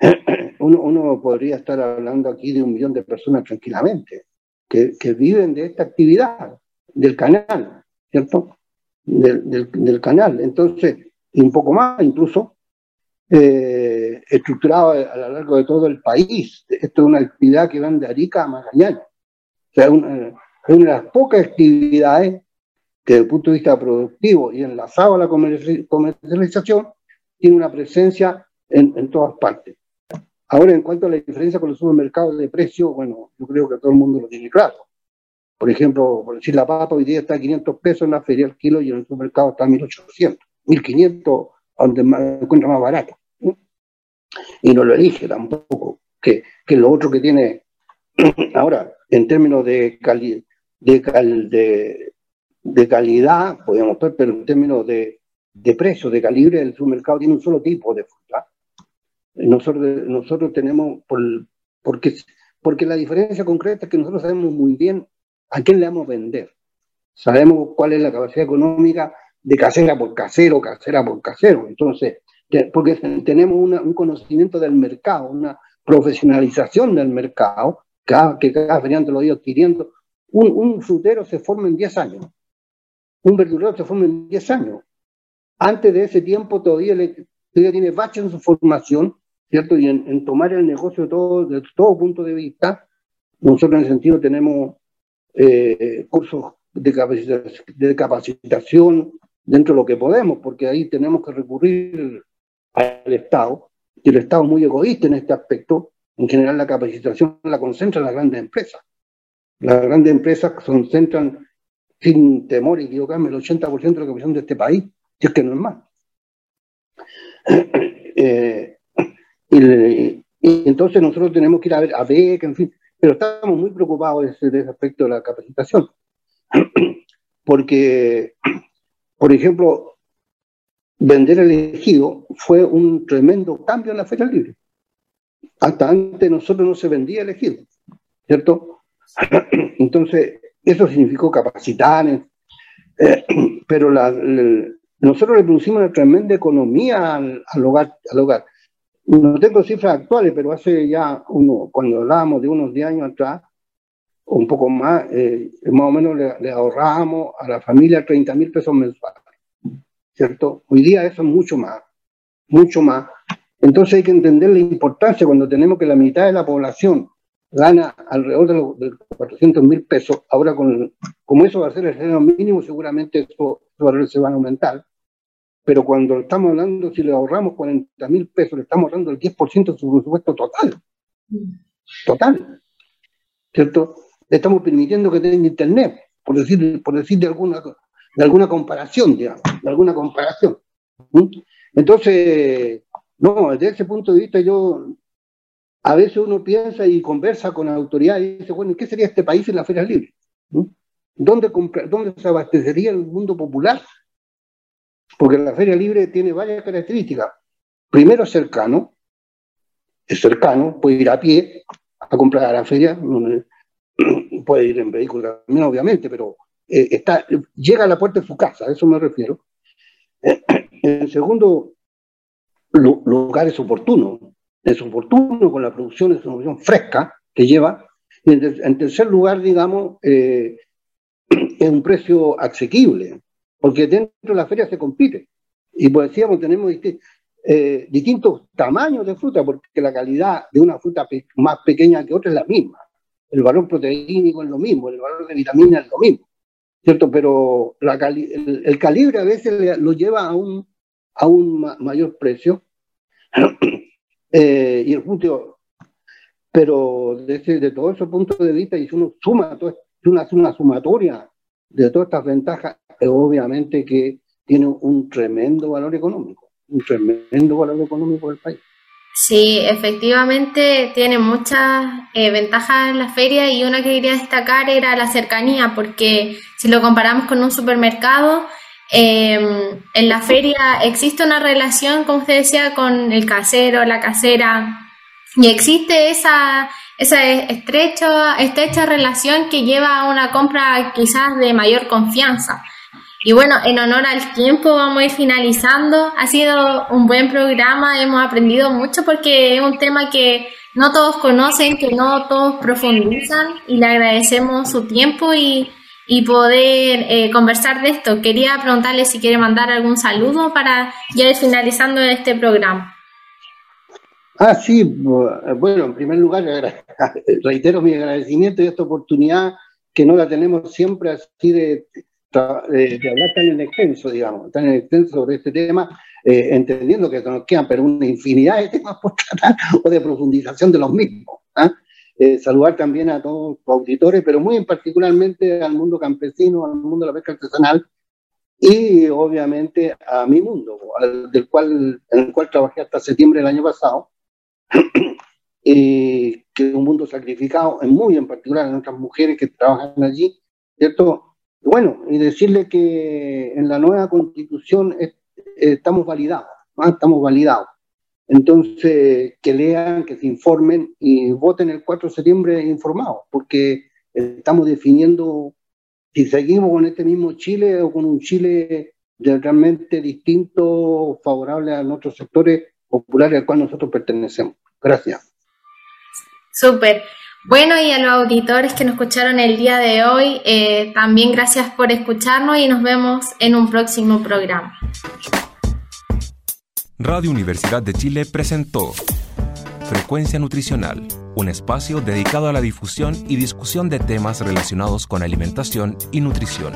[CLEARS THROAT] uno, podría estar hablando aquí de un millón de personas tranquilamente, que, viven de esta actividad, del canal, ¿cierto? Del, canal. Entonces, y un poco más incluso, eh, estructurado a, lo largo de todo el país. Esto es una actividad que van de Arica a Magallanes. O sea, una, es una de las pocas actividades que desde el punto de vista productivo y enlazado a la comercialización, tiene una presencia en, todas partes. Ahora, en cuanto a la diferencia con los supermercados de precio, bueno, yo creo que todo el mundo lo tiene claro. Por ejemplo, por decir la papa hoy día está a 500 pesos en la feria al kilo y en el supermercado está a 1800, 1500, donde encuentra más barato. Y no lo elige tampoco, que, lo otro que tiene. [CLEARS THROAT] Ahora, en términos de, cali de, de, de calidad, podemos ver, pero en términos de, de precio, de calibre del supermercado tiene un solo tipo de fruta. Nosotros, nosotros tenemos, por, porque, porque la diferencia concreta es que nosotros sabemos muy bien a quién le vamos a vender. Sabemos cuál es la capacidad económica de casera por casero, casera por casero. Entonces, porque tenemos un conocimiento del mercado, una profesionalización del mercado, que cada feriante lo ha ido adquiriendo. Un, un frutero se forma en 10 años, un verdurero se forma en 10 años. Antes de ese tiempo todavía, le, todavía tiene bache en su formación, ¿cierto? Y en, tomar el negocio de todo, de todo punto de vista, nosotros en ese sentido tenemos eh, cursos de de capacitación dentro de lo que podemos, porque ahí tenemos que recurrir al Estado, y el Estado es muy egoísta en este aspecto, en general la capacitación la concentra en las grandes empresas. Las grandes empresas concentran, sin temor a equivocarme, el 80% de la capacitación de este país, si es que no es más. [COUGHS] Eh, y, entonces nosotros tenemos que ir a ver, a ver, en fin, pero estamos muy preocupados de ese, de ese aspecto de la capacitación. [COUGHS] Porque, [COUGHS] por ejemplo, vender elegido fue un tremendo cambio en la Feria Libre. Hasta antes nosotros no se vendía elegido, ¿cierto? Entonces, eso significó capacitar, eh, [CLEARS THROAT] pero nosotros le producimos una tremenda economía al, hogar, al hogar. No tengo cifras actuales, pero hace ya uno, cuando hablábamos de unos 10 años atrás, un poco más, eh, más o menos le, le ahorrábamos a la familia 30 mil pesos mensuales. ¿cierto? Hoy día eso es mucho más, mucho más. Entonces hay que entender la importancia cuando tenemos que la mitad de la población gana alrededor de los, 400 mil pesos, ahora con, como eso va a ser el salario mínimo, seguramente esos valores se van a aumentar. Pero cuando estamos hablando, si le ahorramos 40 mil pesos, le estamos ahorrando el 10% de su presupuesto total. Total. ¿Cierto? Le estamos permitiendo que tenga internet, por decir, por decir de alguna de alguna comparación, digamos, de alguna comparación. Entonces, no, desde ese punto de vista yo, a veces uno piensa y conversa con autoridades y dice, bueno, ¿qué sería este país en la Feria Libre? ¿Dónde, ¿Dónde se abastecería el mundo popular? Porque la Feria Libre tiene varias características. Primero, cercano, es cercano, puede ir a pie a comprar a la feria, [CLEARS THROAT] puede ir en vehículo también, obviamente, pero eh, llega a la puerta de su casa, a eso me refiero. [CLEARS THROAT] En segundo lugar es oportuno, es oportuno con la producción, es una producción fresca que lleva. Y en, tercer lugar, digamos, eh, [CLEARS THROAT] es un precio asequible, porque dentro de la feria se compite. Y pues decíamos, tenemos eh, distintos tamaños de fruta, porque la calidad de una fruta más pequeña que otra es la misma. El valor proteínico es lo mismo, el valor de vitamina es lo mismo. ¿cierto? Pero el, calibre a veces lo lleva a un, a un mayor precio. [CLEARS THROAT] Eh, y el punto, pero desde de todo ese punto de vista, y si uno suma, todo, si uno hace una sumatoria de todas estas ventajas, obviamente que tiene un tremendo valor económico, un tremendo valor económico del país. Sí, efectivamente tiene muchas eh, ventajas en la feria y una que quería destacar era la cercanía, porque si lo comparamos con un supermercado, em, en la feria existe una relación, como usted decía, con el casero, la casera, y existe esa, esa estrecha, estrecha relación que lleva a una compra quizás de mayor confianza. Y bueno, en honor al tiempo vamos a ir finalizando. Ha sido un buen programa, hemos aprendido mucho porque es un tema que no todos conocen, que no todos profundizan y le agradecemos su tiempo y, poder eh, conversar de esto. Quería preguntarle si quiere mandar algún saludo para ya ir finalizando este programa. Ah, sí, bueno, en primer lugar, [LAUGHS] reitero mi agradecimiento de esta oportunidad que no la tenemos siempre así de de, hablar tan en extenso, digamos, tan en extenso sobre este tema, eh, entendiendo que nos quedan pero una infinidad de temas por tratar o de profundización de los mismos. ¿ah? Eh, saludar también a todos los auditores, pero muy en particularmente al mundo campesino, al mundo de la pesca artesanal y obviamente a mi mundo, del cual, en el cual trabajé hasta septiembre del año pasado, [CLEARS THROAT] y que es un mundo sacrificado, muy en particular en otras mujeres que trabajan allí, ¿cierto? Bueno, y decirle que en la nueva constitución estamos validados, ¿ah? estamos validados. Entonces, que lean, que se informen y voten el 4 de septiembre informados, porque estamos definiendo si seguimos con este mismo Chile o con un Chile realmente distinto, favorable a nuestros sectores populares al cual nosotros pertenecemos. Gracias. Súper. Bueno, y a los auditores que nos escucharon el día de hoy, eh, también gracias por escucharnos y nos vemos en un próximo programa. Radio Universidad de Chile presentó Frecuencia Nutricional, un espacio dedicado a la difusión y discusión de temas relacionados con alimentación y nutrición.